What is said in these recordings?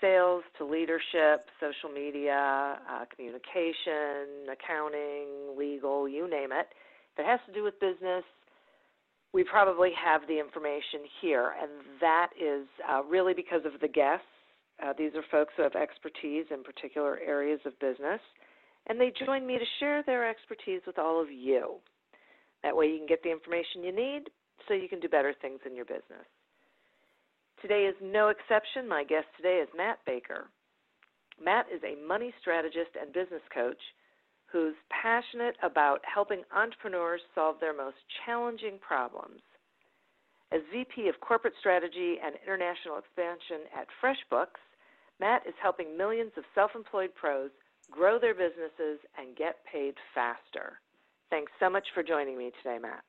sales to leadership, social media, uh, communication, accounting, legal, you name it. If it has to do with business, we probably have the information here, and that is uh, really because of the guests. Uh, these are folks who have expertise in particular areas of business, and they join me to share their expertise with all of you. That way, you can get the information you need so you can do better things in your business. Today is no exception. My guest today is Matt Baker. Matt is a money strategist and business coach who's passionate about helping entrepreneurs solve their most challenging problems. As VP of Corporate Strategy and International Expansion at FreshBooks, Matt is helping millions of self employed pros grow their businesses and get paid faster. Thanks so much for joining me today, Matt.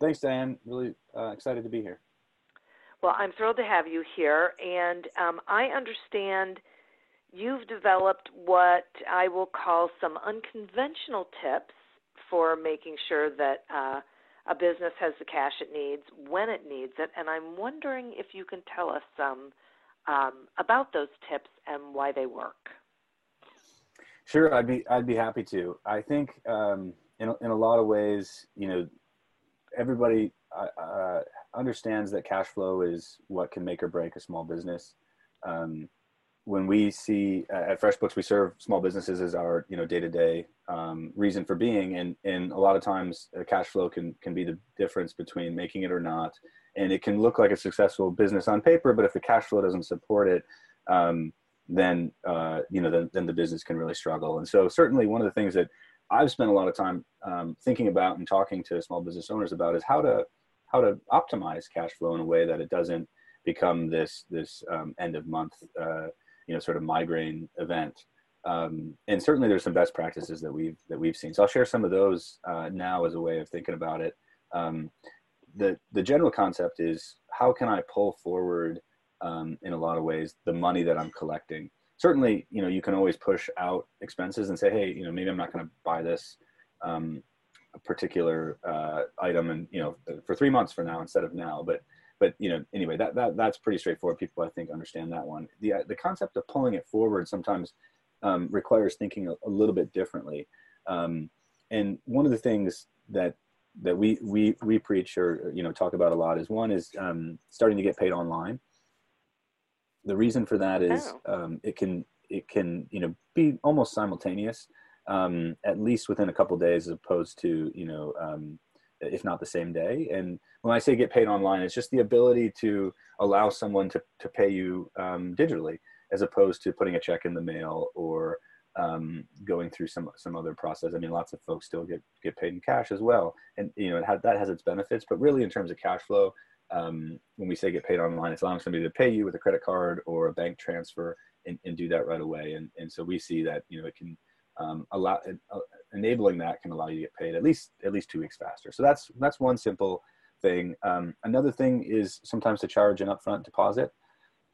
Thanks, Diane. Really uh, excited to be here. Well, I'm thrilled to have you here, and um, I understand you've developed what I will call some unconventional tips for making sure that uh, a business has the cash it needs when it needs it. And I'm wondering if you can tell us some um, about those tips and why they work. Sure, I'd be I'd be happy to. I think um, in in a lot of ways, you know, everybody uh, understands that cash flow is what can make or break a small business. Um, when we see uh, at FreshBooks, we serve small businesses as our you know day to day reason for being, and and a lot of times uh, cash flow can can be the difference between making it or not, and it can look like a successful business on paper, but if the cash flow doesn't support it, um, then uh, you know then, then the business can really struggle. And so certainly one of the things that I've spent a lot of time um, thinking about and talking to small business owners about is how to how to optimize cash flow in a way that it doesn't become this this um, end of month uh, you know sort of migraine event. Um, and certainly there's some best practices that we've that we've seen. So I'll share some of those uh, now as a way of thinking about it. Um, the the general concept is how can I pull forward um, in a lot of ways the money that I'm collecting. Certainly, you know, you can always push out expenses and say, hey, you know, maybe I'm not going to buy this um, a particular uh, item and you know for three months for now instead of now but but you know anyway that, that that's pretty straightforward. People i think understand that one. The uh, the concept of pulling it forward sometimes um, requires thinking a, a, little bit differently. Um, and one of the things that that we we we preach or you know talk about a lot is one is um, starting to get paid online. The reason for that is Oh. um, it can it can you know be almost simultaneous, um, at least within a couple days, as opposed to you know um, if not the same day. And when I say get paid online, it's just the ability to allow someone to to pay you um, digitally, as opposed to putting a check in the mail or um, going through some some other process. I mean, lots of folks still get get paid in cash as well, and you know had, that has its benefits. But really, in terms of cash flow, um, when we say get paid online, it's allowing somebody to pay you with a credit card or a bank transfer and, and do that right away. And and so we see that you know it can um, allow uh, enabling that can allow you to get paid at least at least two weeks faster. So that's that's one simple thing. Um, another thing is sometimes to charge an upfront deposit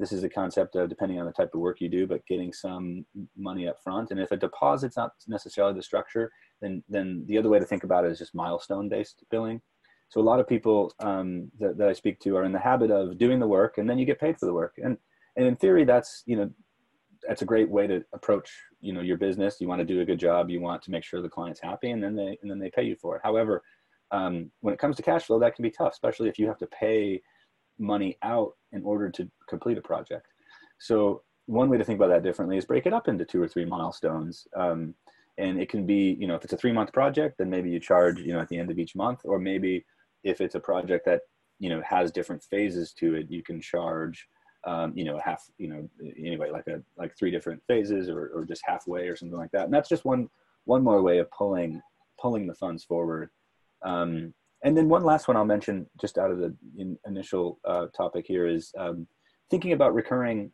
this is a concept of depending on the type of work you do, but getting some money up front. And if a deposit's not necessarily the structure, then then the other way to think about it is just milestone based billing. So a lot of people um, that, that I speak to are in the habit of doing the work and then you get paid for the work. And and in theory, that's you know that's a great way to approach you know your business. You want to do a good job. You want to make sure the client's happy, and then they and then they pay you for it. However, um, when it comes to cash flow, that can be tough, especially if you have to pay money out in order to complete a project. So one way to think about that differently is break it up into two or three milestones. Um, and it can be, you know, if it's a three month project, then maybe you charge, you know, at the end of each month, or maybe if it's a project that, you know, has different phases to it, you can charge, um, you know, half, you know, anyway, like a, like three different phases or, or just halfway or something like that. And that's just one, one more way of pulling, pulling the funds forward. Um, and then one last one I'll mention just out of the in, initial uh, topic here is um, thinking about recurring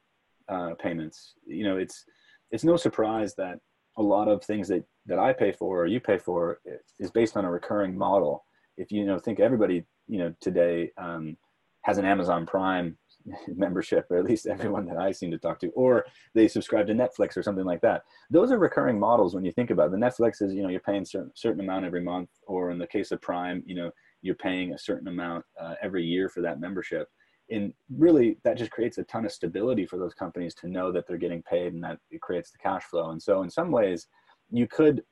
uh, payments. You know, it's it's no surprise that a lot of things that that I pay for or you pay for is based on a recurring model. If you know, think everybody you know today um, has an Amazon Prime membership, or at least everyone that I seem to talk to, or they subscribe to Netflix or something like that. Those are recurring models when you think about it. The Netflix is, you know, you're paying certain certain amount every month, or in the case of Prime, you know, you're paying a certain amount uh, every year for that membership. And really, that just creates a ton of stability for those companies to know that they're getting paid, and that it creates the cash flow. And so, in some ways, you could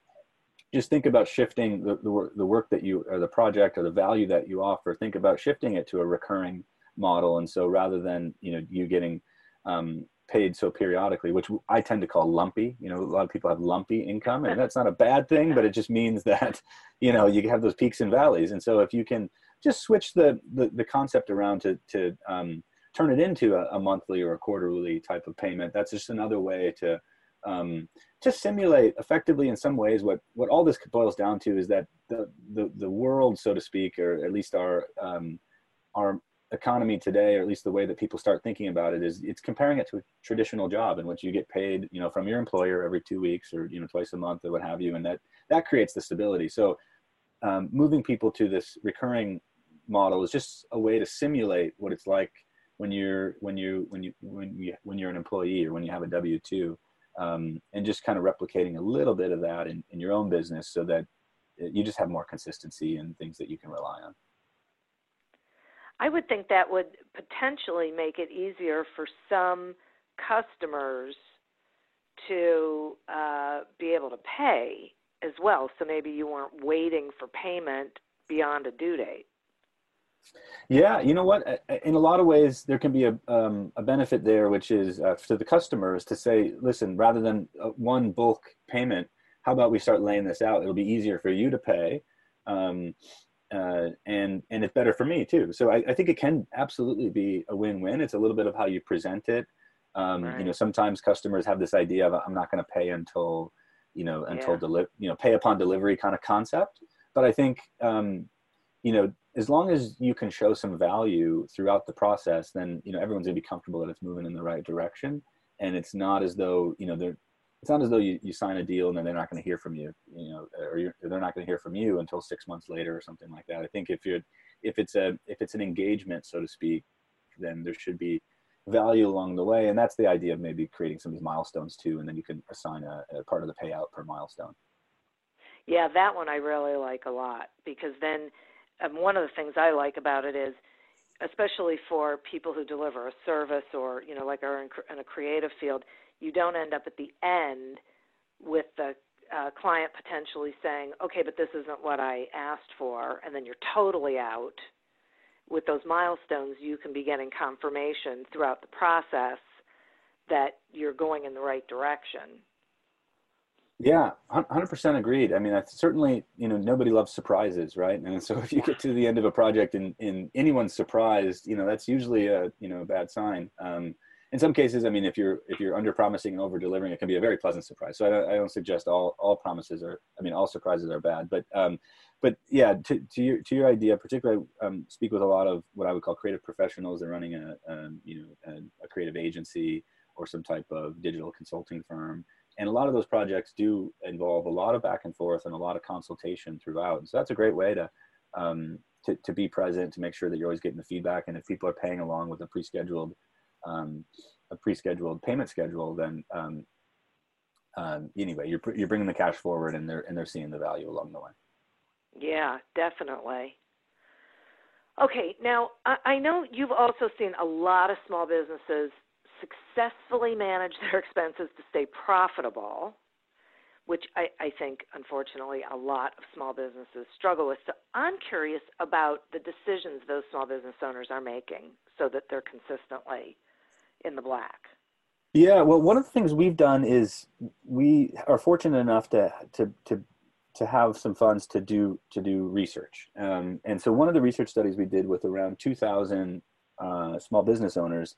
just think about shifting the, the, the work that you or the project or the value that you offer think about shifting it to a recurring model. And so rather than you know you getting um, paid so periodically which i tend to call lumpy you know a lot of people have lumpy income and that's not a bad thing but it just means that you know you have those peaks and valleys. And so if you can just switch the the, the concept around to to um, turn it into a, a monthly or a quarterly type of payment that's just another way to um, to simulate effectively in some ways what what all this boils down to is that the the, the world so to speak or at least our um, our economy today or at least the way that people start thinking about it is it's comparing it to a traditional job in which you get paid you know from your employer every two weeks or you know twice a month or what have you and that that creates the stability so um, moving people to this recurring model is just a way to simulate what it's like when you're when you when you when you when you're an employee or when you have a w2 um, and just kind of replicating a little bit of that in, in your own business so that you just have more consistency and things that you can rely on. I would think that would potentially make it easier for some customers to uh, be able to pay as well. So maybe you weren't waiting for payment beyond a due date. Yeah, you know what? In a lot of ways, there can be a, um, a benefit there, which is uh, to the customers to say, listen, rather than uh, one bulk payment, how about we start laying this out? It'll be easier for you to pay, um, uh, and and it's better for me too. So I, I, think it can absolutely be a win-win. It's a little bit of how you present it. Um, right. You know, sometimes customers have this idea of I'm not going to pay until you know until yeah. deli- you know pay upon delivery kind of concept. But I think um, you know as long as you can show some value throughout the process, then you know everyone's gonna be comfortable that it's moving in the right direction, and it's not as though you know they're. It's not as though you, you sign a deal and then they're not going to hear from you, you know, or they're not going to hear from you until six months later or something like that. I think if you're, if it's a, if it's an engagement, so to speak, then there should be value along the way, and that's the idea of maybe creating some of these milestones too, and then you can assign a, a part of the payout per milestone. Yeah, that one I really like a lot because then and one of the things I like about it is, especially for people who deliver a service or you know like are in, in a creative field, you don't end up at the end with the uh, client potentially saying, "Okay, but this isn't what I asked for," and then you're totally out. With those milestones, you can be getting confirmation throughout the process that you're going in the right direction. Yeah, hundred percent agreed. I mean, that's certainly you know nobody loves surprises, right? And so if you get to the end of a project and, and anyone's surprised, you know that's usually a you know a bad sign. Um, in some cases, I mean, if you're if you're under promising and over delivering, it can be a very pleasant surprise. So I don't, I don't suggest all all promises are. I mean, all surprises are bad, but um, but yeah, to, to your to your idea, particularly, um, speak with a lot of what I would call creative professionals. They're running a, a you know a, a creative agency or some type of digital consulting firm and a lot of those projects do involve a lot of back and forth and a lot of consultation throughout. And so that's a great way to, um, to, to be present, to make sure that you're always getting the feedback. And if people are paying along with a pre-scheduled, um, a pre-scheduled payment schedule, then um, um, anyway, you're, you're bringing the cash forward and they're, and they're seeing the value along the way. Yeah, definitely. Okay, now I, I know you've also seen a lot of small businesses successfully manage their expenses to stay profitable, which I, I think, unfortunately, a lot of small businesses struggle with. So I'm curious about the decisions those small business owners are making so that they're consistently in the black. Yeah, well, one of the things we've done is we are fortunate enough to to to to have some funds to do to do research, um, and so one of the research studies we did with around 2,000 uh, small business owners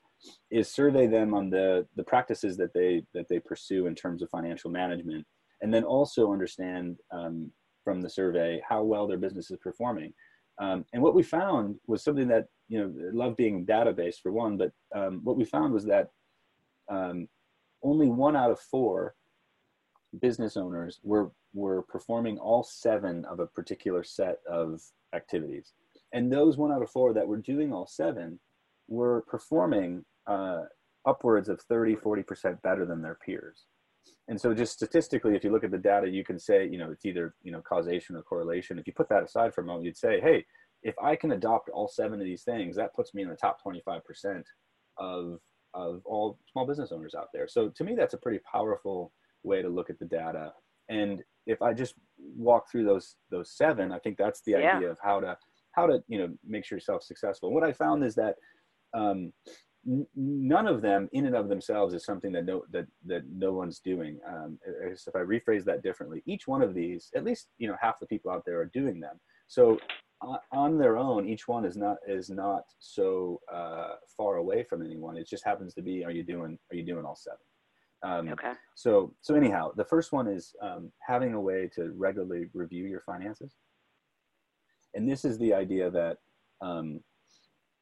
is survey them on the the practices that they that they pursue in terms of financial management and then also understand um, from the survey how well their business is performing um, and what we found was something that you know love being database for one but um, what we found was that um, only one out of four business owners were were performing all seven of a particular set of activities and those one out of four that were doing all seven were performing uh, upwards of 30, 40% better than their peers. And so just statistically, if you look at the data, you can say, you know, it's either, you know, causation or correlation. If you put that aside for a moment, you'd say, hey, if I can adopt all seven of these things, that puts me in the top 25% of, of all small business owners out there. So to me, that's a pretty powerful way to look at the data. And if I just walk through those, those seven, I think that's the yeah. idea of how to, how to, you know, make yourself successful. And what I found is that um, none of them in and of themselves is something that no that that no one's doing um, if i rephrase that differently each one of these at least you know half the people out there are doing them so on their own each one is not is not so uh, far away from anyone. It just happens to be are you doing are you doing all seven? Um, okay. So, so anyhow, the first one is um, having a way to regularly review your finances, and this is the idea that um,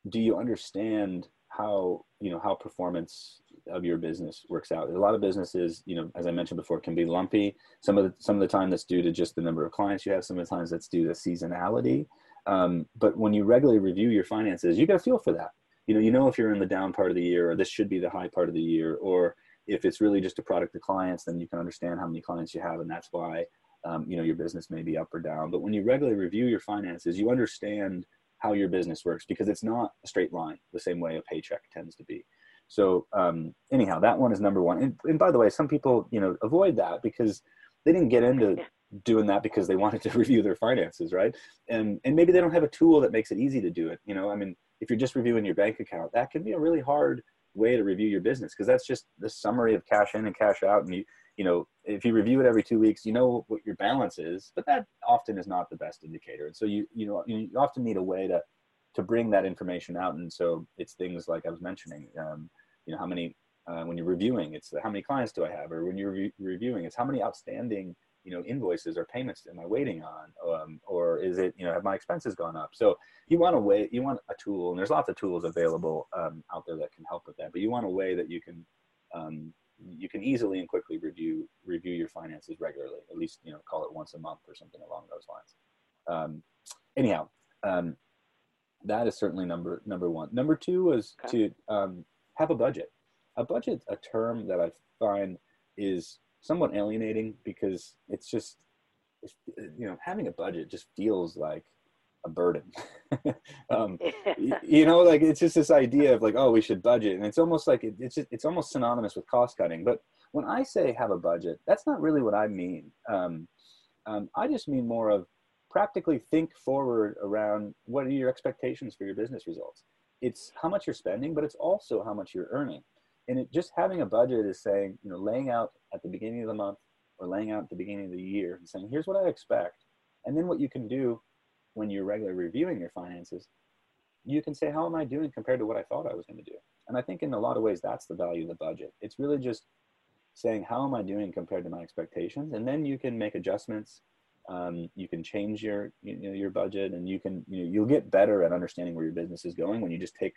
do you understand how you know how performance of your business works out? A lot of businesses you know as i mentioned before can be lumpy. Some of the some of the time that's due to just the number of clients you have. Some of the times that's due to seasonality um, but when you regularly review your finances you get a feel for that you know you know if you're in the down part of the year or this should be the high part of the year or if it's really just a product of clients then you can understand how many clients you have and that's why um, you know your business may be up or down but when you regularly review your finances you understand how your business works because it's not a straight line the same way a paycheck tends to be. So um, anyhow, that one is number one. And, and by the way, some people you know avoid that because they didn't get into doing that because they wanted to review their finances, right? And and maybe they don't have a tool that makes it easy to do it. You know, I mean, if you're just reviewing your bank account, that can be a really hard way to review your business because that's just the summary of cash in and cash out, and you you know, if you review it every two weeks, you know what your balance is, but that often is not the best indicator. And so you, you know, you often need a way to, to bring that information out. And so it's things like I was mentioning, um, you know, how many, uh, when you're reviewing, it's how many clients do I have? Or when you're re- reviewing, it's how many outstanding, you know, invoices or payments am I waiting on? Um, or is it, you know, have my expenses gone up? So you want a way, you want a tool, and there's lots of tools available um, out there that can help with that, but you want a way that you can, um, you can easily and quickly review review your finances regularly. At least you know call it once a month or something along those lines. Um, anyhow, um, that is certainly number number one. Number two is okay. to um, have a budget. A budget, a term that I find is somewhat alienating because it's just it's, you know having a budget just feels like a burden. um, you know, like it's just this idea of like, oh, we should budget, and it's almost like it, it's just, it's almost synonymous with cost cutting. But when I say have a budget, that's not really what I mean. Um, um, I just mean more of practically think forward around what are your expectations for your business results. It's how much you're spending, but it's also how much you're earning. And it just having a budget is saying you know laying out at the beginning of the month or laying out at the beginning of the year and saying here's what i expect. And then what you can do when you're regularly reviewing your finances you can say how am i doing compared to what i thought i was going to do? And i think in a lot of ways that's the value of the budget. It's really just saying how am i doing compared to my expectations? And then you can make adjustments um, you can change your you know your budget and you can you know you'll get better at understanding where your business is going when you just take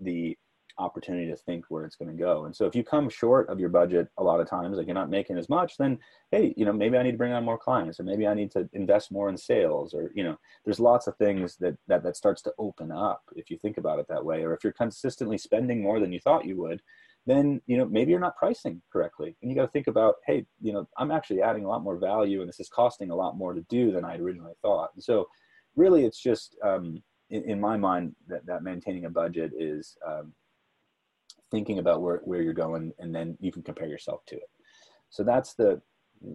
the opportunity to think where it's going to go. And so if you come short of your budget a lot of times like you're not making as much then hey you know maybe i need to bring on more clients or maybe i need to invest more in sales or you know there's lots of things that that, that starts to open up if you think about it that way. Or if you're consistently spending more than you thought you would then you know maybe you're not pricing correctly. And you got to think about hey you know i'm actually adding a lot more value and this is costing a lot more to do than i originally thought. And so really it's just um, in, my mind that, that maintaining a budget is um, thinking about where, where you're going and then you can compare yourself to it so that's the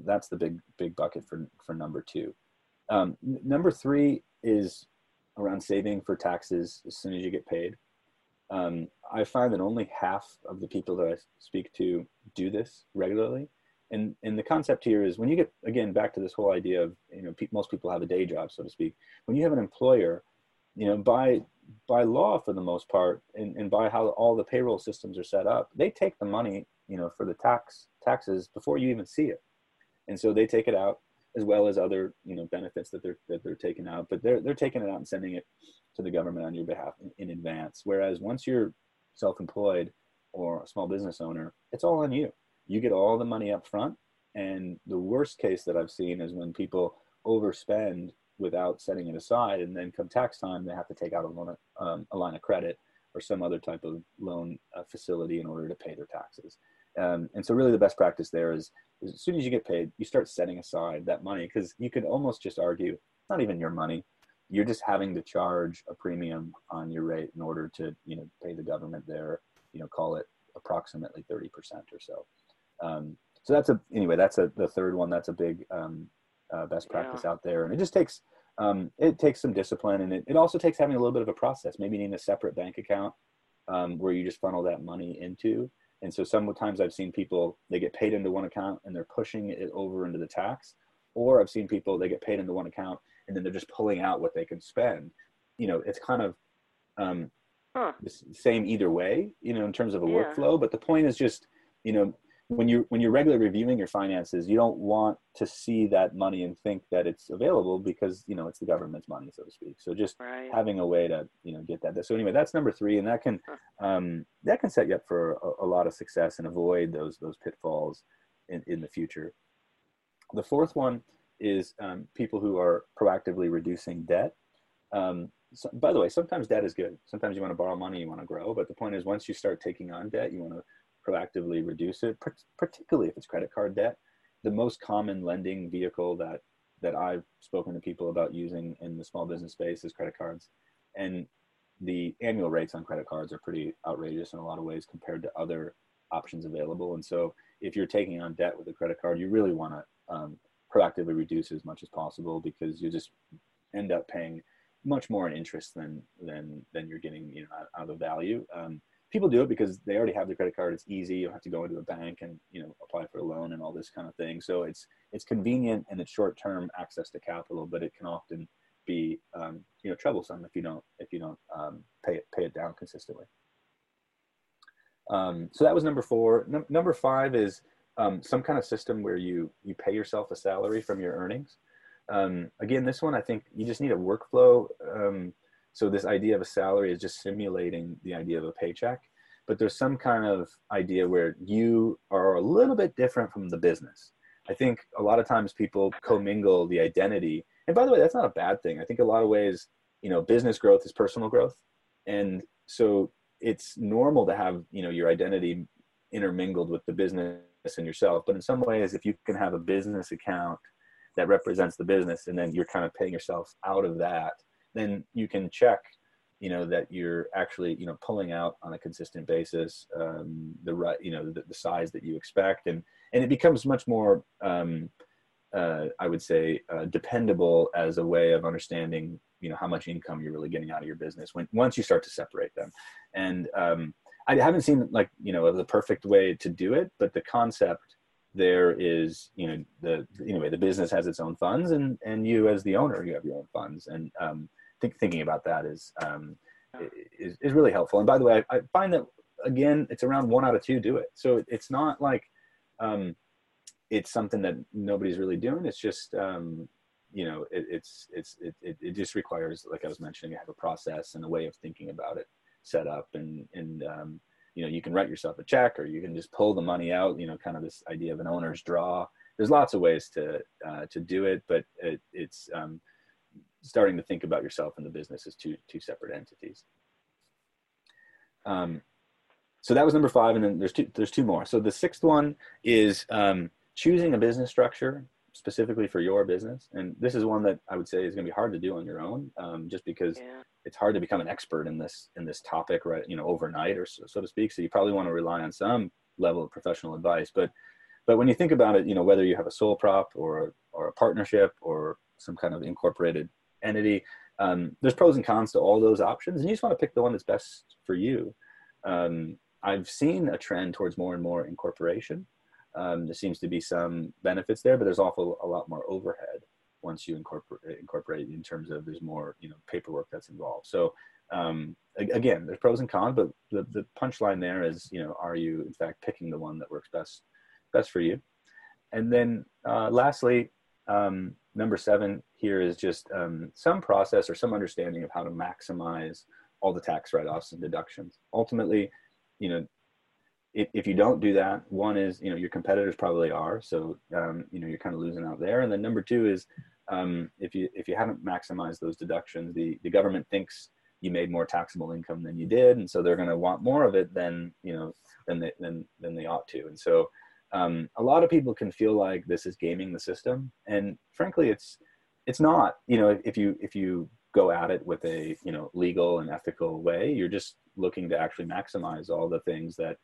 that's the big big bucket for for number two um, number three is around saving for taxes as soon as you get paid um, I find that only half of the people that I speak to do this regularly. And, and the concept here is when you get, again, back to this whole idea of, you know, pe- most people have a day job, so to speak. When you have an employer, you know, by, by law for the most part, and, and by how all the payroll systems are set up, they take the money, you know, for the tax taxes before you even see it. And so they take it out as well as other, you know, benefits that they're, that they're taking out, but they're, they're taking it out and sending it to the government on your behalf in, in advance. Whereas once you're self-employed or a small business owner, it's all on you. You get all the money up front. And the worst case that I've seen is when people overspend without setting it aside, and then come tax time, they have to take out a, loan, um, a line of credit or some other type of loan uh, facility in order to pay their taxes. Um, and so, really, the best practice there is, is, as soon as you get paid, you start setting aside that money because you could almost just argue not even your money, you're just having to charge a premium on your rate in order to you know pay the government there. you know call it approximately 30% or so um, so that's a anyway that's a the third one that's a big um, uh, best practice yeah. out there and it just takes um, it takes some discipline and it, it also takes having a little bit of a process maybe needing a separate bank account um, where you just funnel that money into and so sometimes i've seen people they get paid into one account and they're pushing it over into the tax or i've seen people they get paid into one account and then they're just pulling out what they can spend you know it's kind of um, huh. the same either way you know in terms of a yeah. workflow but the point is just you know when you when you're regularly reviewing your finances you don't want to see that money and think that it's available because you know it's the government's money so to speak so just right. having a way to you know get that so anyway that's number three and that can um, that can set you up for a, a, lot of success and avoid those those pitfalls in, in the future the fourth one is um, people who are proactively reducing debt. Um, so, by the way, sometimes debt is good. Sometimes you want to borrow money, you want to grow. But the point is, once you start taking on debt, you want to proactively reduce it, particularly if it's credit card debt. The most common lending vehicle that that I've spoken to people about using in the small business space is credit cards, and the annual rates on credit cards are pretty outrageous in a lot of ways compared to other options available. And so, if you're taking on debt with a credit card, you really want to um, proactively reduce as much as possible because you just end up paying much more in interest than than than you're getting you know out, of value. Um, people do it because they already have their credit card. It's easy. You don't have to go into a bank and you know apply for a loan and all this kind of thing. So it's it's convenient and it's short term access to capital, but it can often be um, you know troublesome if you don't if you don't um, pay it pay it down consistently. Um, so that was number four. number five is um, some kind of system where you you pay yourself a salary from your earnings. Um, again, this one I think you just need a workflow. So this idea of a salary is just simulating the idea of a paycheck, but there's some kind of idea where you are a little bit different from the business. I think a lot of times people commingle the identity, and by the way, that's not a bad thing. I think a lot of ways, you know, business growth is personal growth, and so it's normal to have you know your identity intermingled with the business and yourself. But in some ways, if you can have a business account that represents the business and then you're kind of paying yourself out of that, then you can check, you know, that you're actually, you know, pulling out on a consistent basis um, the right, you know, the, the, size that you expect. And, and it becomes much more, um, uh, I would say, uh, dependable as a way of understanding, you know, how much income you're really getting out of your business when once you start to separate them. And um, I haven't seen like you know the perfect way to do it, but the concept there is you know the anyway the business has its own funds and and you as the owner you have your own funds and um, think, thinking about that is, um, is is really helpful. And by the way, I, I, find that again it's around one out of two do it. So it's not like um, it's something that nobody's really doing. It's just um, you know it, it's it's it, it, just requires like I was mentioning, you have a process and a way of thinking about it set up and and um, you know you can write yourself a check or you can just pull the money out you know kind of this idea of an owner's draw there's lots of ways to uh, to do it but it, it's um, starting to think about yourself and the business as two two separate entities. Um, so that was number five and then there's two there's two more. So the sixth one is um, choosing a business structure specifically for your business. And this is one that i would say is going to be hard to do on your own um, just because yeah. it's hard to become an expert in this in this topic right you know overnight or so, so to speak. So you probably want to rely on some level of professional advice. But but when you think about it you know whether you have a sole prop or or a partnership or some kind of incorporated entity. Um, there's pros and cons to all those options and you just want to pick the one that's best for you. Um, i've seen a trend towards more and more incorporation. Um, there seems to be some benefits there but there's also a lot more overhead once you incorporate incorporate in terms of there's more you know paperwork that's involved. So um, again there's pros and cons but the, the punchline there is you know are you in fact picking the one that works best best for you? And then uh, lastly um, number seven here is just um, some process or some understanding of how to maximize all the tax write-offs and deductions. Ultimately you know if, if you don't do that one is you know your competitors probably are. So um, you know you're kind of losing out there. And then number two is um, if you if you haven't maximized those deductions the the government thinks you made more taxable income than you did. And so they're going to want more of it than you know than they than, than they ought to. And so um, a lot of people can feel like this is gaming the system and frankly it's it's not you know if you if you go at it with a you know legal and ethical way you're just looking to actually maximize all the things that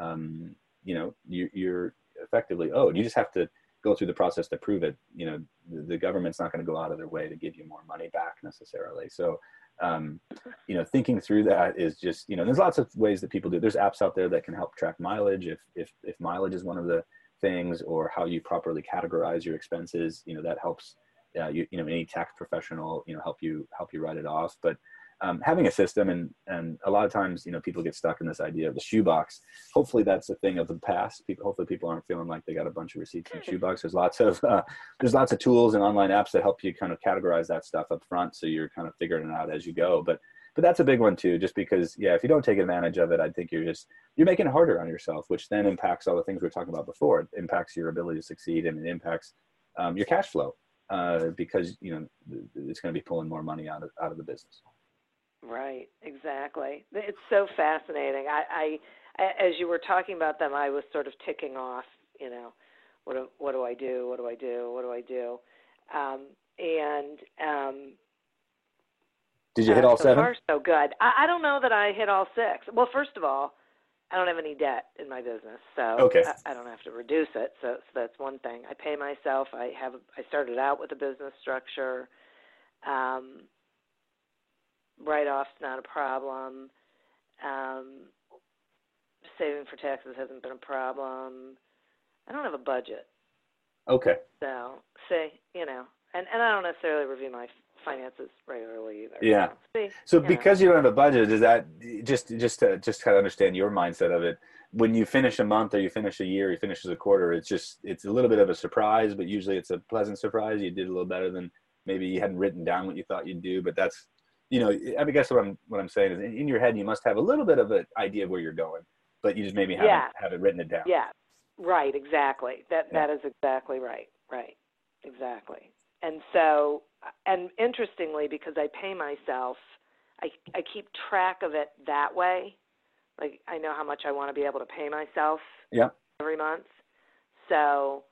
um, you know you, you're effectively owed. You just have to go through the process to prove it. You know, the, the government's not going to go out of their way to give you more money back necessarily. So, um, you know, thinking through that is just you know, there's lots of ways that people do. There's apps out there that can help track mileage if if if mileage is one of the things, or how you properly categorize your expenses. You know, that helps. Uh, you, you know, any tax professional, you know, help you help you write it off. But um, having a system and and a lot of times you know people get stuck in this idea of the shoebox. Hopefully that's a thing of the past. People hopefully people aren't feeling like they got a bunch of receipts in the shoebox. There's lots of uh, there's lots of tools and online apps that help you kind of categorize that stuff up front so you're kind of figuring it out as you go. But but that's a big one too just because yeah if you don't take advantage of it i think you're just you're making it harder on yourself which then impacts all the things we are talking about before. It impacts your ability to succeed and it impacts um, your cash flow uh, because you know it's going to be pulling more money out of out of the business Right, exactly. It's so fascinating. I, I, as you were talking about them, I was sort of ticking off. You know, what do, what do I do? What do I do? What do I do? Um, and um, did you hit all so seven? Far, so good. I, I don't know that I hit all six. Well, first of all, I don't have any debt in my business, so okay. I, I don't have to reduce it. So, so that's one thing. I pay myself. I have. I started out with a business structure. Um, write-off's not a problem. Um, saving for taxes hasn't been a problem. I don't have a budget. Okay. So, say, you know, and and I don't necessarily review my finances regularly either. Yeah. So, see, so you because know. you don't have a budget, is that just just to just kind of understand your mindset of it? When you finish a month or you finish a year, you finish a quarter, it's just it's a little bit of a surprise, but usually it's a pleasant surprise. You did a little better than maybe you hadn't written down what you thought you'd do, but that's you know, I guess what I'm what I'm saying is in your head you must have a little bit of an idea of where you're going, but you just maybe haven't yeah. haven't written it down. Yeah, right. Exactly. That Yeah. that is exactly right. Right. Exactly. And so, and interestingly, because I pay myself, I I keep track of it that way. Like I know how much I want to be able to pay myself Yeah. every month. So,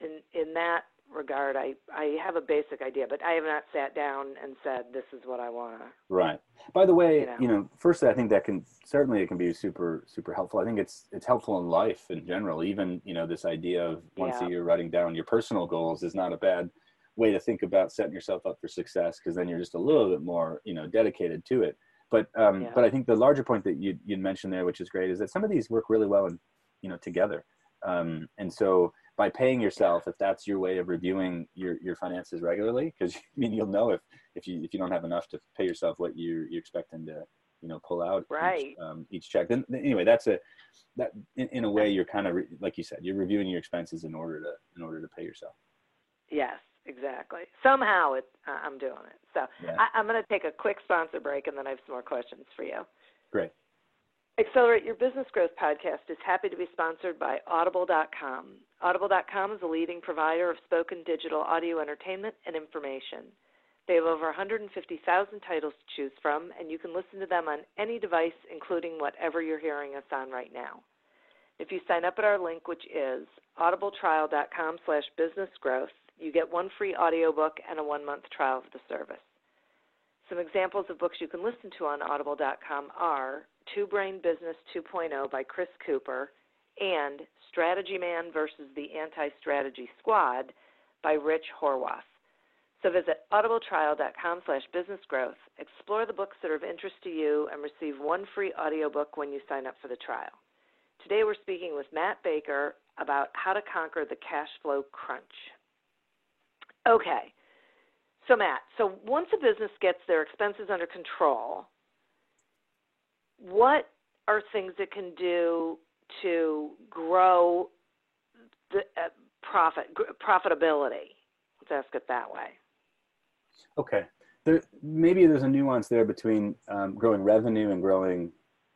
in in that regard, I I have a basic idea, but I have not sat down and said this is what I want to. Right. By the way, You know. you know, firstly, I think that can certainly it can be super super helpful. I think it's it's helpful in life in general. Even you know this idea of once Yeah. a year writing down your personal goals is not a bad way to think about setting yourself up for success because then you're just a little bit more you know dedicated to it. but um, Yeah. but I think the larger point that you you mentioned there, which is great, is that some of these work really well, in, you know, together. Um, and so by paying yourself, if that's your way of reviewing your your finances regularly, because I mean you'll know if if you if you don't have enough to pay yourself what you you're expecting to you know pull out Right. each, um, each check. Then anyway, that's a that in, in a way you're kind of re- like you said, you're reviewing your expenses in order to in order to pay yourself. Yes, exactly. Somehow it, I- I'm doing it. So Yeah. I, I'm going to take a quick sponsor break, and then I have some more questions for you. Great. Accelerate Your Business Growth podcast is happy to be sponsored by Audible.com. Audible.com is a leading provider of spoken digital audio entertainment and information. They have over 150,000 titles to choose from, and you can listen to them on any device, including whatever you're hearing us on right now. If you sign up at our link, which is audibletrial.com slash businessgrowth, you get one free audiobook and a one-month trial of the service. Some examples of books you can listen to on audible.com are Two Brain Business 2.0 by Chris Cooper and Strategy Man versus the Anti-Strategy Squad by Rich Horwath. So visit audibletrial.com slash businessgrowth, explore the books that are of interest to you, and receive one free audiobook when you sign up for the trial. Today we're speaking with Matt Baker about how to conquer the cash flow crunch. Okay. So, Matt, so once a business gets their expenses under control, what are things it can do to grow the uh, profit gr- profitability? Let's ask it that way. Okay. There, maybe there's a nuance there between um, growing revenue and growing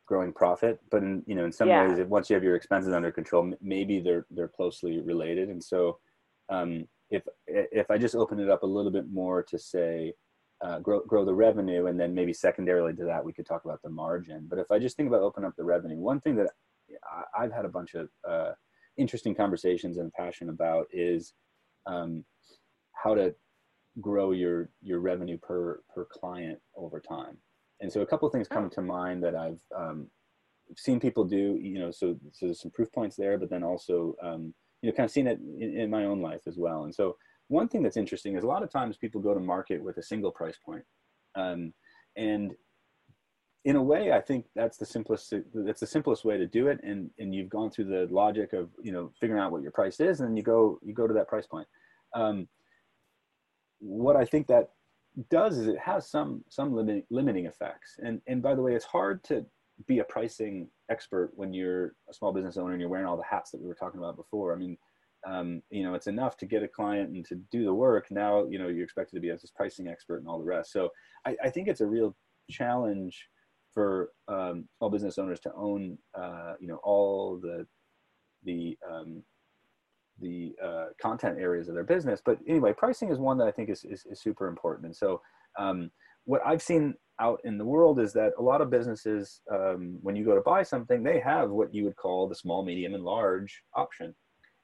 growing profit, but in you know in some Yeah. ways, if once you have your expenses under control, m- maybe they're they're closely related. And so, um, if if I just open it up a little bit more to say uh, grow grow the revenue, and then maybe secondarily to that we could talk about the margin. But if I just think about open up the revenue, one thing that I, I've had a bunch of uh, interesting conversations and passion about is um, how to grow your your revenue per per client over time. And so a couple of things come Oh. to mind that I've um, seen people do. You know, so so there's some proof points there, but then also um, you know kind of seen it in, in my own life as well. And so one thing that's interesting is a lot of times people go to market with a single price point, um, and in a way, I think that's the simplest. That's the simplest way to do it. And and you've gone through the logic of you know figuring out what your price is, and then you go you go to that price point. Um, what I think that does is it has some some limit, limiting effects. And and by the way, it's hard to be a pricing expert when you're a small business owner and you're wearing all the hats that we were talking about before. I mean, um, you know, it's enough to get a client and to do the work. Now, you know, you're expected to be as this pricing expert and all the rest. So I, I think it's a real challenge for um, small business owners to own, uh, you know, all the the um, the uh, content areas of their business. But anyway, pricing is one that I think is, is, is super important. And so um, what I've seen out in the world is that a lot of businesses, um, when you go to buy something, they have what you would call the small, medium, and large option.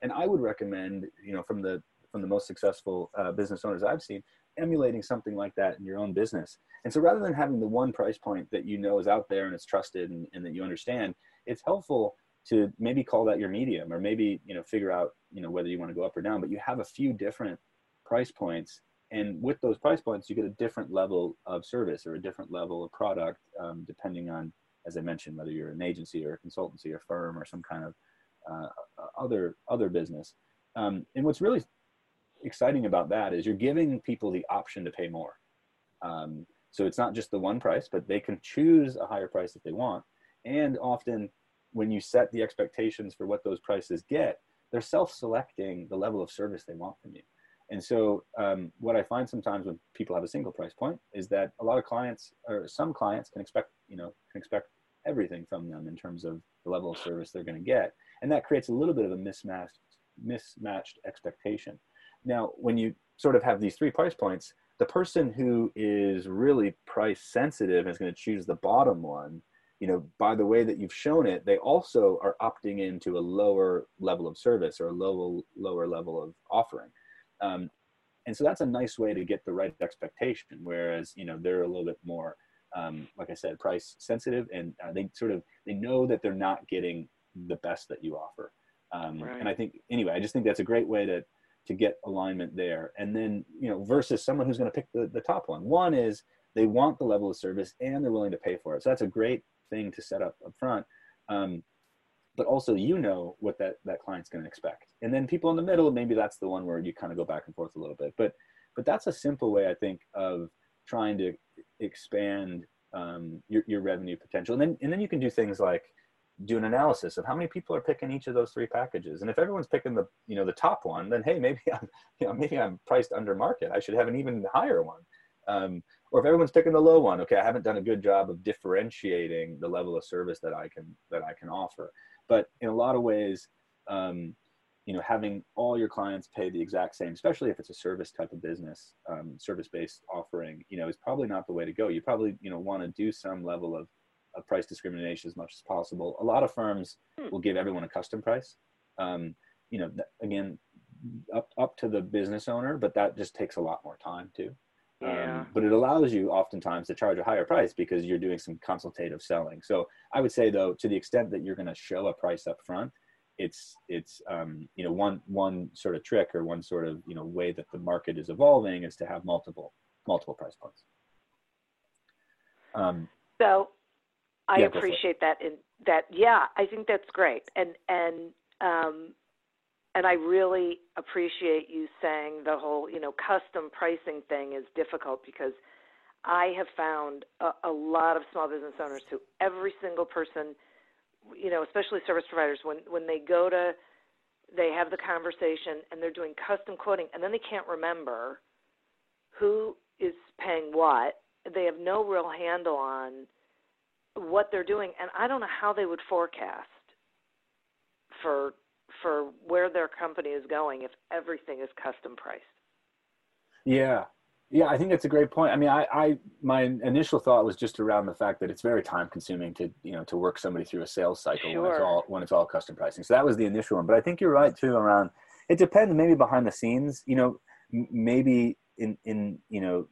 And I would recommend, you know, from the from the most successful uh, business owners I've seen, emulating something like that in your own business. And so rather than having the one price point that you know is out there and it's trusted and, and that you understand, it's helpful to maybe call that your medium or maybe you know figure out you know whether you want to go up or down but you have a few different price points and with those price points you get a different level of service or a different level of product um, depending on as i mentioned whether you're an agency or a consultancy or firm or some kind of uh, other other business. Um, and what's really exciting about that is you're giving people the option to pay more. Um, so it's not just the one price but they can choose a higher price if they want. And often when you set the expectations for what those prices get, they're self-selecting the level of service they want from you. And so, um, what I find sometimes when people have a single price point is that a lot of clients or some clients can expect, you know, can expect everything from them in terms of the level of service they're going to get, and that creates a little bit of a mismatched mismatched expectation. Now, when you sort of have these three price points, the person who is really price sensitive is going to choose the bottom one you know, by the way that you've shown it, they also are opting into a lower level of service or a lower lower level of offering. Um, and so that's a nice way to get the right expectation. Whereas, you know, they're a little bit more, um, like I said, price sensitive, and uh, they sort of they know that they're not getting the best that you offer. Um, Right. And I think anyway, I just think that's a great way to to get alignment there. And then, you know, versus someone who's going to pick the the top one. One is they want the level of service and they're willing to pay for it. So that's a great thing to set up up front. Um, but also you know what that that client's going to expect and then people in the middle maybe that's the one where you kind of go back and forth a little bit but but that's a simple way i think of trying to expand um, your, your revenue potential and then and then you can do things like do an analysis of how many people are picking each of those three packages. And if everyone's picking the you know the top one then hey maybe i'm you know maybe i'm priced under market. I should have an even higher one. Um, or if everyone's picking the low one okay i haven't done a good job of differentiating the level of service that i can that i can offer. But in a lot of ways um, you know having all your clients pay the exact same especially if it's a service type of business um, service based offering you know is probably not the way to go. You probably you know want to do some level of, of price discrimination as much as possible a lot of firms hmm. will give everyone a custom price um, you know again up up to the business owner but that just takes a lot more time too yeah. Um, but it allows you oftentimes to charge a higher price because you're doing some consultative selling. So I would say though, to the extent that you're going to show a price up front, it's it's um, you know one one sort of trick or one sort of you know way that the market is evolving is to have multiple multiple price points. Um, so I yeah, appreciate that. In that, yeah, I think that's great. And and um, and I really appreciate you saying the whole, you know, custom pricing thing is difficult because I have found a, a lot of small business owners who every single person, you know, especially service providers, when when they go to, they have the conversation and they're doing custom quoting, and then they can't remember who is paying what. They have no real handle on what they're doing, and I don't know how they would forecast for for where their company is going if everything is custom priced. Yeah. Yeah, I think that's a great point. I mean, I, I, my initial thought was just around the fact that it's very time consuming to, you know, to work somebody through a sales cycle sure. when it's all, when it's all custom pricing. So that was the initial one, but I think you're right too around, it depends maybe behind the scenes, you know, maybe in, in, you know,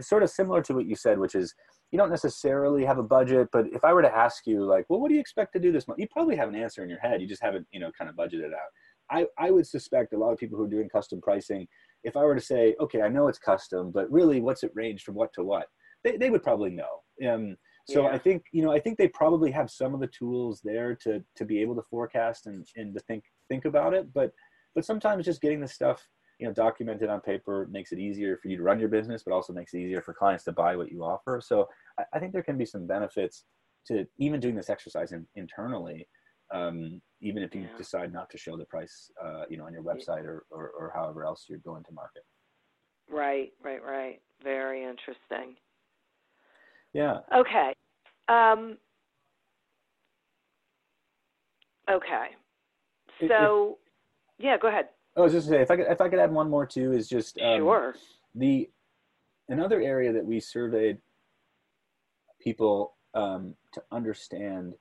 sort of similar to what you said, which is, you don't necessarily have a budget, but if I were to ask you like, well, what do you expect to do this month? You probably have an answer in your head. You just haven't, you know, kind of budgeted out. I, I would suspect a lot of people who are doing custom pricing, if I were to say, okay, I know it's custom, but really what's it range from what to what? They, they would probably know. Um, so yeah. I think, you know, I think they probably have some of the tools there to, to be able to forecast and, and to think, think about it. But, but sometimes just getting the stuff you know documented on paper makes it easier for you to run your business but also makes it easier for clients to buy what you offer. So i, I think there can be some benefits to even doing this exercise in, internally um, even if you yeah. decide not to show the price uh, you know on your website or, or, or however else you're going to market. Right right right. Very interesting. Yeah. Okay um, okay. So if, yeah go ahead I was just to say if I could if I could add one more too is just um, sure the another area that we surveyed people um, to understand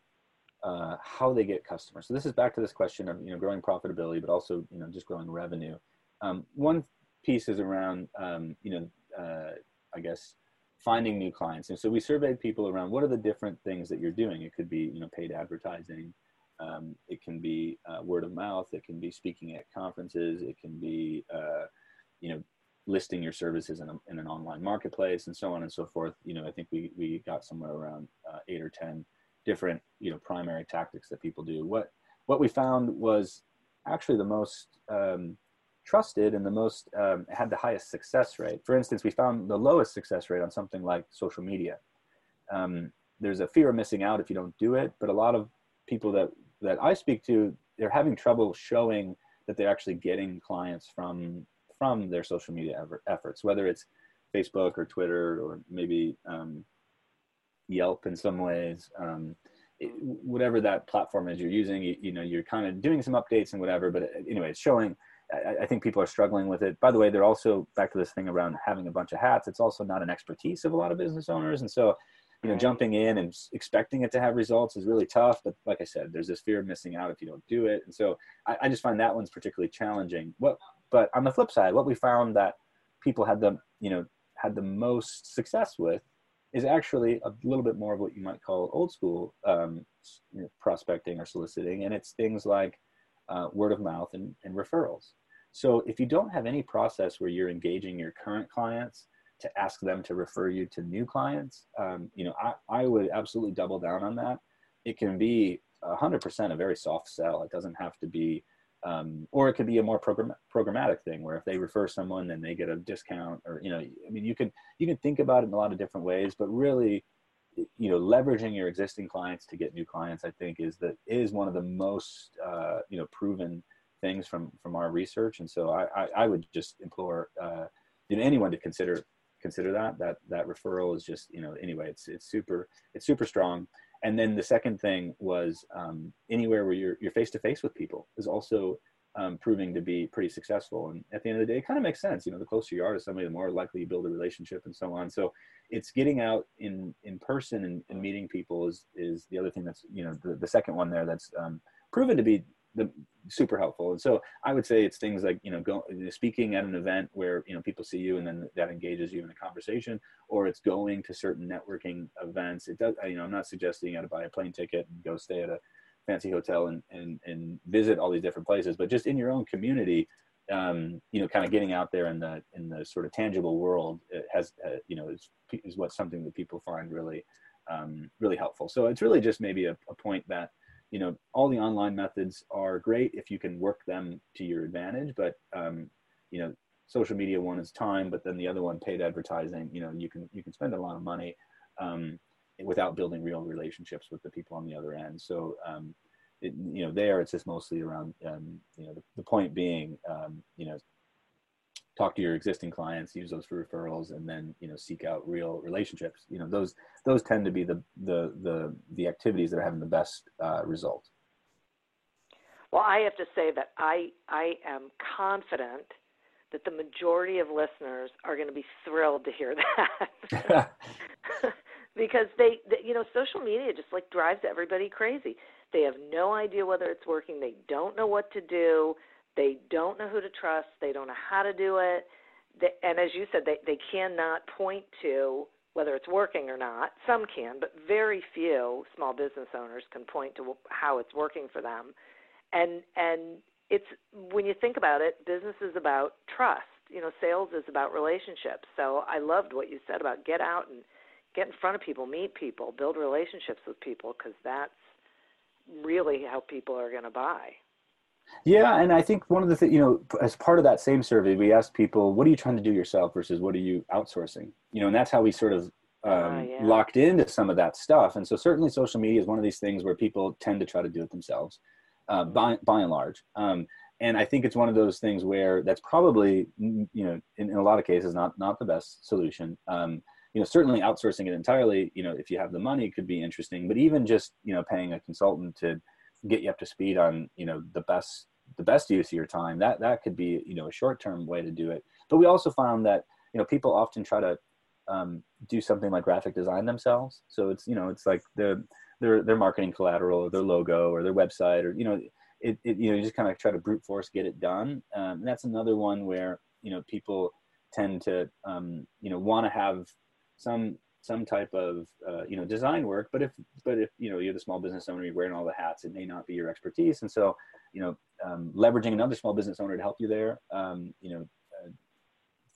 uh, how they get customers. So this is back to this question of you know growing profitability, but also you know just growing revenue. Um, one piece is around um, you know uh, I guess finding new clients, and so we surveyed people around what are the different things that you're doing. It could be you know paid advertising, um, it can be uh, word of mouth. It can be speaking at conferences. It can be, uh, you know, listing your services in, a, in, an online marketplace and so on and so forth. You know, I think we, we got somewhere around uh, eight or 10 different, you know, primary tactics that people do. What, what we found was actually the most um, trusted and the most, um, had the highest success rate. For instance, we found the lowest success rate on something like social media. Um, there's a fear of missing out if you don't do it, but a lot of people that that I speak to, they're having trouble showing that they're actually getting clients from from their social media efforts, whether it's Facebook or Twitter or maybe um, Yelp in some ways. Um, it, whatever that platform is you're using, you, you, know, you're kind of doing some updates and whatever. But uh, anyway, it's showing. I, I think people are struggling with it. By the way, they're also back to this thing around having a bunch of hats. It's also not an expertise of a lot of business owners, and so you know, jumping in and expecting it to have results is really tough. But like I said, there's this fear of missing out if you don't do it. And so I, I just find that one's particularly challenging. What, but on the flip side, what we found that people had the, you know, had the most success with is actually a little bit more of what you might call old school um, you know, prospecting or soliciting. And it's things like uh, word of mouth and, and referrals. So if you don't have any process where you're engaging your current clients to ask them to refer you to new clients, um, you know, I, I would absolutely double down on that. It can be 100% a very soft sell. It doesn't have to be, um, or it could be a more program, programmatic thing where if they refer someone, then they get a discount or, you know, I mean, you can, you can think about it in a lot of different ways, but really, you know, leveraging your existing clients to get new clients, I think is that is one of the most, uh, you know, proven things from, from our research. And so I, I, I would just implore, uh, you know, anyone to consider consider that that that referral is just you know anyway it's it's super it's super strong. And then the second thing was um, anywhere where you're you're face to face with people is also um, proving to be pretty successful. And at the end of the day it kind of makes sense you know the closer you are to somebody the more likely you build a relationship and so on. So it's getting out in in person and, and meeting people is is the other thing that's you know the, the second one there that's um, proven to be the super helpful. And so I would say it's things like, you know, go, speaking at an event where, you know, people see you and then that engages you in a conversation, or it's going to certain networking events. It does, you know, I'm not suggesting you got to buy a plane ticket and go stay at a fancy hotel and, and, and visit all these different places, but just in your own community, um, you know, kind of getting out there in the, in the sort of tangible world has, uh, you know, is, is what something that people find really, um, really helpful. So it's really just maybe a, a point that, you know all the online methods are great if you can work them to your advantage but um, you know social media one is time but then the other one paid advertising you know you can you can spend a lot of money um, without building real relationships with the people on the other end. So um, it, you know there it's just mostly around um, you know the, the point being um, you know talk to your existing clients use those for referrals and then you know seek out real relationships. You know those those tend to be the the the, the activities that are having the best uh, results. Well i have to say that i i am confident that the majority of listeners are going to be thrilled to hear that. Because they, they you know social media just like drives everybody crazy. They have no idea whether it's working. They don't know what to do they don't know who to trust. They don't know how to do it. They, and as you said, they, they cannot point to whether it's working or not. Some can, but very few small business owners can point to how it's working for them. And and it's when you think about it, business is about trust. You know, sales is about relationships. So I loved what you said about get out and get in front of people, meet people, build relationships with people because that's really how people are going to buy. Yeah, and I think one of the things, you know, as part of that same survey, we asked people, what are you trying to do yourself versus what are you outsourcing? You know, and that's how we sort of um, uh, yeah. locked into some of that stuff. And so certainly social media is one of these things where people tend to try to do it themselves, uh, mm-hmm. by, by and large. Um, and I think it's one of those things where that's probably, you know, in, in a lot of cases, not, not the best solution. Um, you know, certainly outsourcing it entirely, you know, if you have the money could be interesting, but even just, you know, paying a consultant to, get you up to speed on you know the best the best use of your time that that could be you know a short term way to do it. But we also found that you know people often try to um, do something like graphic design themselves. So it's you know it's like the their their marketing collateral or their logo or their website or you know it, it you know you just kind of try to brute force get it done. Um, and that's another one where you know people tend to um, you know want to have some some type of uh, you know design work but if but if you know you're the small business owner you're wearing all the hats it may not be your expertise. And so you know um, leveraging another small business owner to help you there um, you know uh,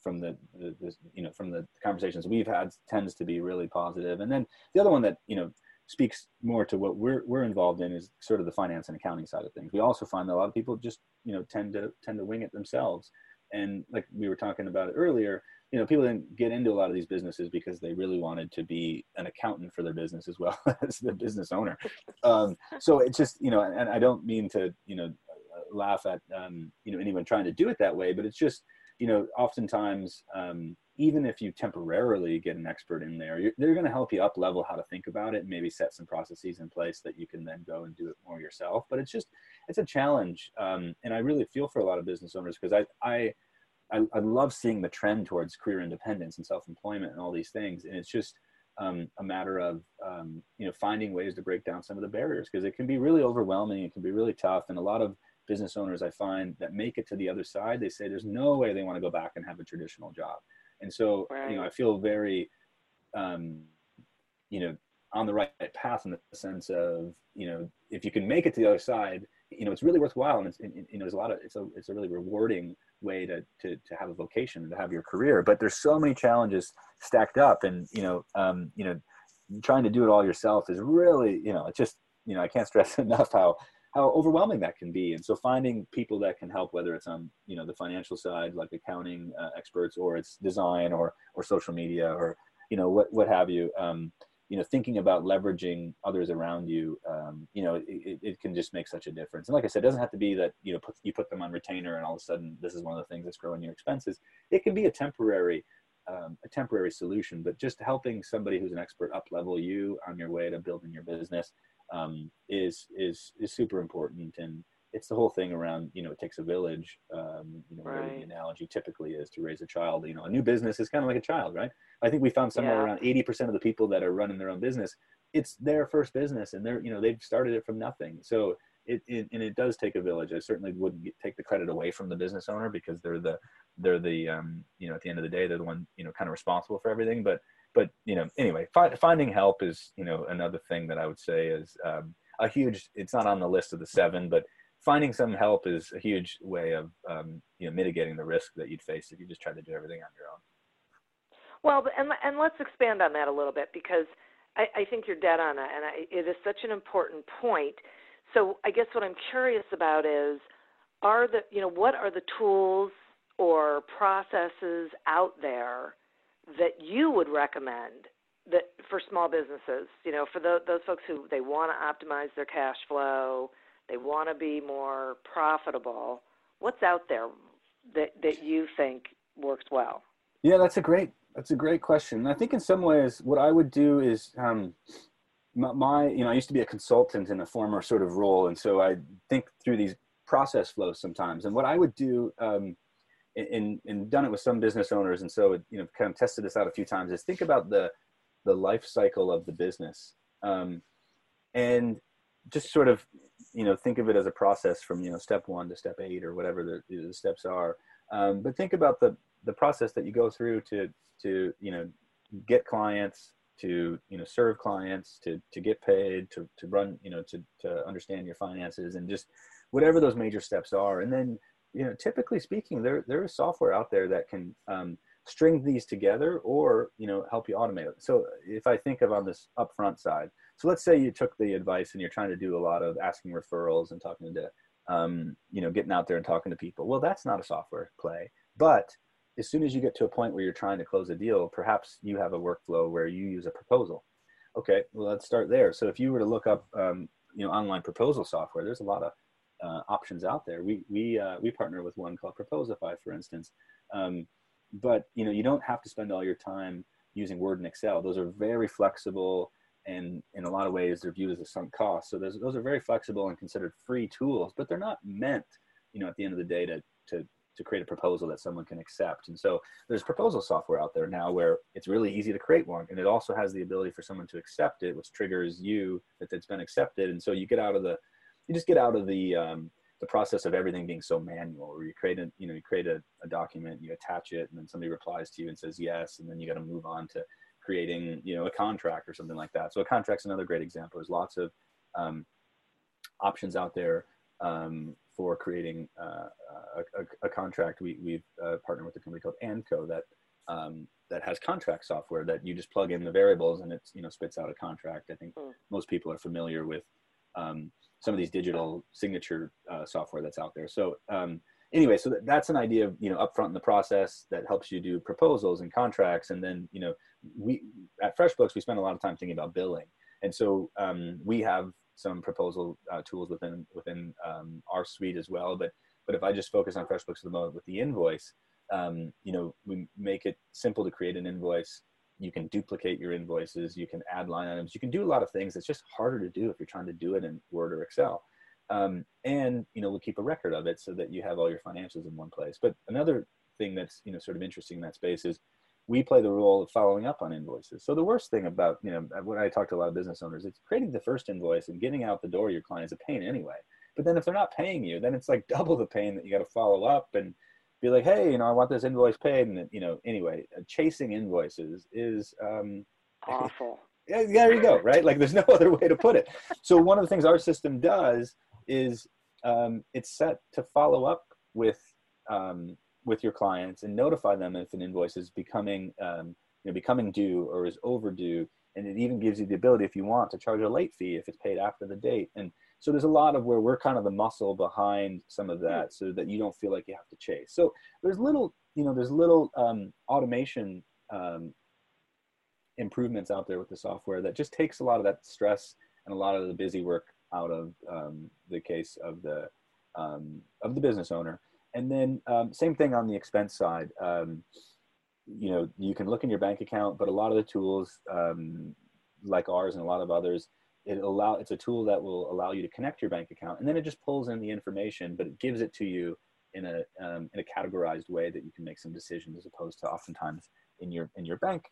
from the, the, the, you know from the conversations we've had tends to be really positive. And then the other one that you know speaks more to what we're we're involved in is sort of the finance and accounting side of things. We also find that a lot of people just you know tend to tend to wing it themselves. And like we were talking about it earlier you know people didn't get into a lot of these businesses because they really wanted to be an accountant for their business as well as the business owner. Um, so it's just you know and i don't mean to you know laugh at um, you know anyone trying to do it that way but it's just you know oftentimes um, even if you temporarily get an expert in there they're going to help you up level how to think about it and maybe set some processes in place that you can then go and do it more yourself. But it's just it's a challenge um, and i really feel for a lot of business owners because i i I, I love seeing the trend towards career independence and self-employment and all these things. And it's just um, a matter of, um, you know, finding ways to break down some of the barriers because it can be really overwhelming. It can be really tough. And a lot of business owners I find that make it to the other side, they say there's no way they want to go back and have a traditional job. And so, right. you know, I feel very, um, you know, on the right path in the sense of, you know, if you can make it to the other side, you know, it's really worthwhile. And it's, you know, there's a lot of, it's a, it's a really rewarding way to, to to have a vocation to have your career but there's so many challenges stacked up and you know um, you know trying to do it all yourself is really you know it's just you know i can't stress enough how how overwhelming that can be. And so finding people that can help whether it's on you know the financial side like accounting uh, experts or it's design or or social media or you know what what have you um, you know thinking about leveraging others around you um, you know it, it, can just make such a difference. And like i said it doesn't have to be that you know put, you put them on retainer and all of a sudden this is one of the things that's growing your expenses. It can be a temporary um, a temporary solution but just helping somebody who's an expert up level you on your way to building your business um, is is is super important and it's the whole thing around you know it takes a village um, you know right. the analogy typically is to raise a child you know a new business is kind of like a child right i think we found somewhere yeah. around 80% of the people that are running their own business it's their first business and they're you know they've started it from nothing so it, it and it does take a village i certainly wouldn't get, take the credit away from the business owner because they're the they're the um, you know at the end of the day they're the one you know kind of responsible for everything but but you know anyway fi- finding help is you know another thing that i would say is um, a huge it's not on the list of the seven but finding some help is a huge way of um, you know mitigating the risk that you'd face if you just tried to do everything on your own. Well, and and let's expand on that a little bit because I, I think you're dead on it, and I, it is such an important point. So I guess what I'm curious about is, are the you know what are the tools or processes out there that you would recommend that for small businesses? You know, for the, those folks who they want to optimize their cash flow they want to be more profitable. What's out there that that you think works well? Yeah, that's a great that's a great question. I think in some ways, what I would do is um, my, my, you know I used to be a consultant in a former sort of role, and so I think through these process flows sometimes. And what I would do, um, and and done it with some business owners, and so you know kind of tested this out a few times, is think about the the life cycle of the business, um, and just sort of you know think of it as a process from you know step one to step eight or whatever the, the steps are. Um, but think about the the process that you go through to to you know get clients to you know serve clients to to get paid to to run you know to to understand your finances and just whatever those major steps are. And then you know typically speaking there there is software out there that can um, string these together or you know help you automate it. So if i think of on this upfront side so let's say you took the advice and you're trying to do a lot of asking referrals and talking to um, you know getting out there and talking to people. Well that's not a software play. But as soon as you get to a point where you're trying to close a deal perhaps you have a workflow where you use a proposal. Okay well let's start there. So if you were to look up um, you know online proposal software there's a lot of uh, options out there. We we uh, we partner with one called proposify for instance. Um, but you know you don't have to spend all your time using word and excel. Those are very flexible and in a lot of ways they're viewed as a sunk cost. So those, those are very flexible and considered free tools but they're not meant you know at the end of the day to to to create a proposal that someone can accept. And so there's proposal software out there now where it's really easy to create one and it also has the ability for someone to accept it which triggers you that it's been accepted. And so you get out of the you just get out of the um, the process of everything being so manual where you create a you know you create a, a document you attach it and then somebody replies to you and says yes and then you got to move on to creating you know a contract or something like that so a contract's another great example there's lots of um, options out there um, for creating uh, a, a, contract we, we've uh, partnered with a company called anco that um, that has contract software that you just plug in the variables and it's you know spits out a contract i think mm. most people are familiar with um, some of these digital signature uh, software that's out there. So um, anyway, so that, that's an idea of you know upfront in the process that helps you do proposals and contracts, and then you know we at FreshBooks we spend a lot of time thinking about billing, and so um, we have some proposal uh, tools within within um, our suite as well. But but if I just focus on FreshBooks at the moment with the invoice, um, you know we make it simple to create an invoice. You can duplicate your invoices. You can add line items. You can do a lot of things. It's just harder to do if you're trying to do it in word or excel um, and you know we'll keep a record of it so that you have all your financials in one place but another thing that's you know sort of interesting in that space is we play the role of following up on invoices so the worst thing about you know when i talk to a lot of business owners it's creating the first invoice and getting out the door your client is a pain anyway but then if they're not paying you then it's like double the pain that you got to follow up and be like, hey, you know, I want this invoice paid, and you know, anyway, uh, chasing invoices is um, awful. yeah, there you go, right? Like, there's no other way to put it. So one of the things our system does is um, it's set to follow up with um, with your clients and notify them if an invoice is becoming um, you know becoming due or is overdue. And it even gives you the ability if you want to charge a late fee if it's paid after the date. And so there's a lot of where we're kind of the muscle behind some of that so that you don't feel like you have to chase. So there's little you know there's little um, automation um, improvements out there with the software that just takes a lot of that stress and a lot of the busy work out of um, the case of the um, of the business owner. And then um, same thing on the expense side. Um, you know you can look in your bank account but a lot of the tools um, like ours and a lot of others it allow it's a tool that will allow you to connect your bank account and then it just pulls in the information but it gives it to you in a um, in a categorized way that you can make some decisions as opposed to oftentimes in your in your bank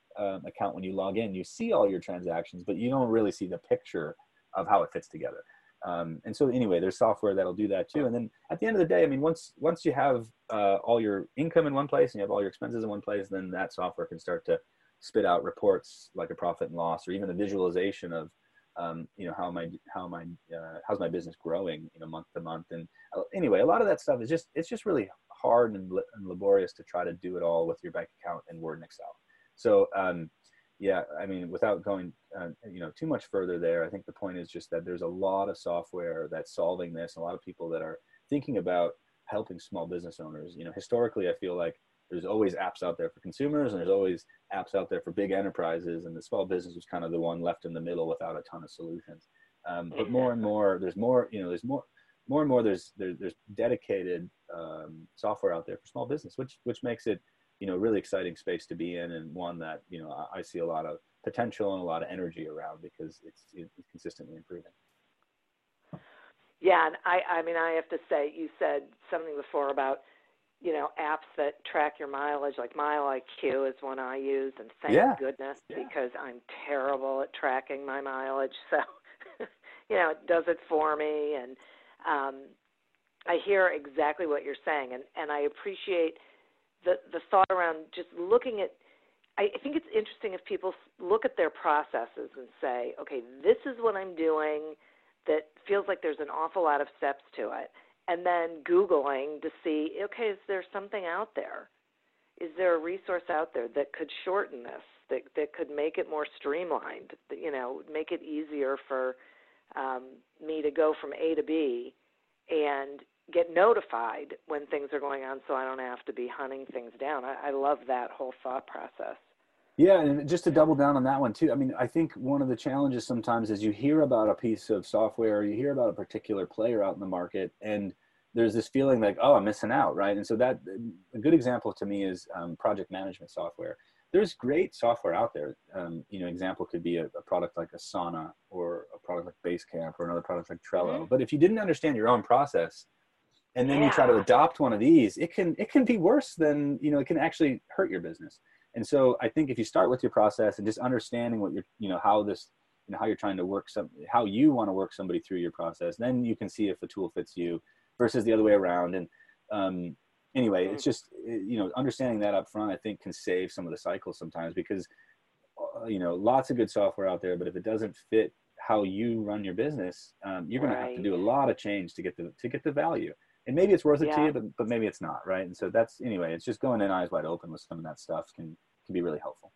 account. When you log in you see all your transactions but you don't really see the picture of how it fits together. Um, and so anyway there's software that'll do that too. And then at the end of the day i mean once once you have uh, all your income in one place and you have all your expenses in one place then that software can start to spit out reports like a profit and loss or even a visualization of um, you know how i how i uh, how's my business growing you know month to month. And uh, anyway a lot of that stuff is just it's just really hard and, and laborious to try to do it all with your bank account and word and excel. So um, yeah i mean without going uh, you know too much further there i think the point is just that there's a lot of software that's solving this a lot of people that are thinking about helping small business owners. You know historically i feel like there's always apps out there for consumers and there's always apps out there for big enterprises and the small business was kind of the one left in the middle without a ton of solutions. Um, but more and more there's more you know there's more more and more there's there, there's dedicated um, software out there for small business which which makes it you know really exciting space to be in and one that you know I, I see a lot of potential and a lot of energy around because it's, it's consistently improving yeah and i i mean i have to say you said something before about you know apps that track your mileage like MileIQ is one i use and thank yeah. goodness yeah. because i'm terrible at tracking my mileage so you know it does it for me and um i hear exactly what you're saying and and i appreciate the the thought around just looking at I think it's interesting if people look at their processes and say, okay, this is what I'm doing that feels like there's an awful lot of steps to it. And then Googling to see, okay, is there something out there? Is there a resource out there that could shorten this, that, that could make it more streamlined, you know, make it easier for um, me to go from A to B and get notified when things are going on so I don't have to be hunting things down. I, I love that whole thought process. Yeah, and just to double down on that one too. I mean, I think one of the challenges sometimes is you hear about a piece of software, or you hear about a particular player out in the market, and there's this feeling like, oh, I'm missing out, right? And so that a good example to me is um, project management software. There's great software out there. Um, you know, example could be a, a, product like Asana or a product like Basecamp or another product like Trello. Mm-hmm. But if you didn't understand your own process, and then yeah. you try to adopt one of these, it can it can be worse than you know. It can actually hurt your business. And so I think if you start with your process and just understanding what you're, you know, how this, you know, how you're trying to work some, how you want to work somebody through your process, then you can see if the tool fits you versus the other way around. And um, anyway, it's just, you know, understanding that up front, I think can save some of the cycles sometimes because, uh, you know, lots of good software out there, but if it doesn't fit how you run your business, um, you're going right. to have to do a lot of change to get the, to get the value and maybe it's worth it yeah. to you, but, but maybe it's not, right? And so that's anyway. It's just going in eyes wide open with some of that stuff can can be really helpful.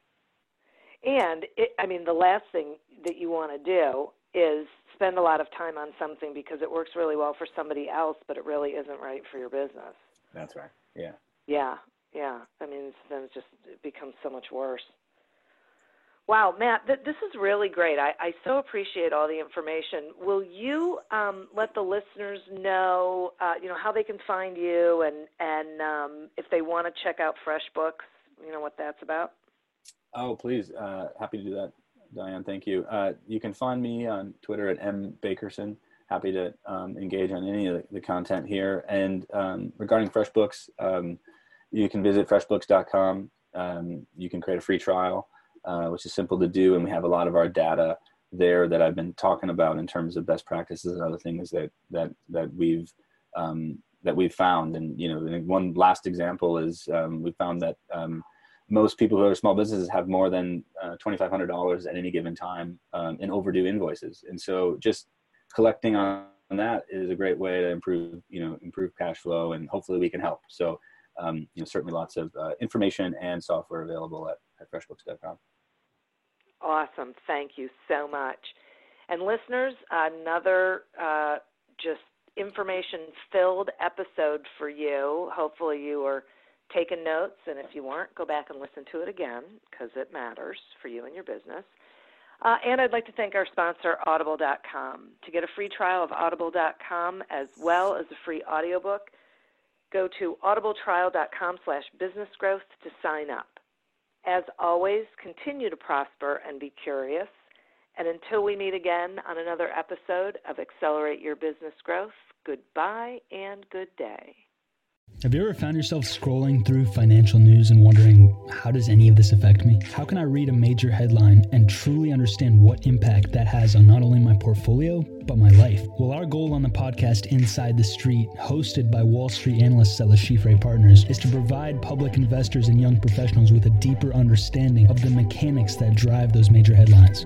And it, I mean, the last thing that you want to do is spend a lot of time on something because it works really well for somebody else, but it really isn't right for your business. That's right. Yeah. Yeah. Yeah. I mean, then it just it becomes so much worse. Wow, Matt, th- this is really great. I, I so appreciate all the information. Will you um, let the listeners know, uh, you know, how they can find you and and um, if they want to check out FreshBooks, you know what that's about? Oh, please. Uh, happy to do that, Diane. Thank you. Uh, you can find me on Twitter at m bakerson. Happy to um, engage on any of the, content here. And um, regarding FreshBooks, um, you can visit freshbooks.com. Um, you can create a free trial, uh, which is simple to do, and we have a lot of our data there that I've been talking about in terms of best practices and other things that that that we've um, that we've found. And you know, one last example is um, we found that um, most people who are small businesses have more than uh, $2,500 at any given time um, in overdue invoices. And so just collecting on that is a great way to improve, you know, improve cash flow and hopefully we can help. So um, you know, certainly lots of uh, information and software available at, freshbooks.com. Awesome. Thank you so much. And listeners, another uh, just information filled episode for you. Hopefully, you are taking notes, and if you weren't, go back and listen to it again because it matters for you and your business. Uh, and I'd like to thank our sponsor, Audible.com. To get a free trial of Audible.com as well as a free audiobook, go to audibletrial.com slash businessgrowth to sign up. As always, continue to prosper and be curious. And until we meet again on another episode of Accelerate Your Business Growth, goodbye and good day. Have you ever found yourself scrolling through financial news and wondering, how does any of this affect me? How can I read a major headline and truly understand what impact that has on not only my portfolio, my life? Well, our goal on the podcast Inside the Street, hosted by Wall Street analysts at Le Chiffre Partners, is to provide public investors and young professionals with a deeper understanding of the mechanics that drive those major headlines.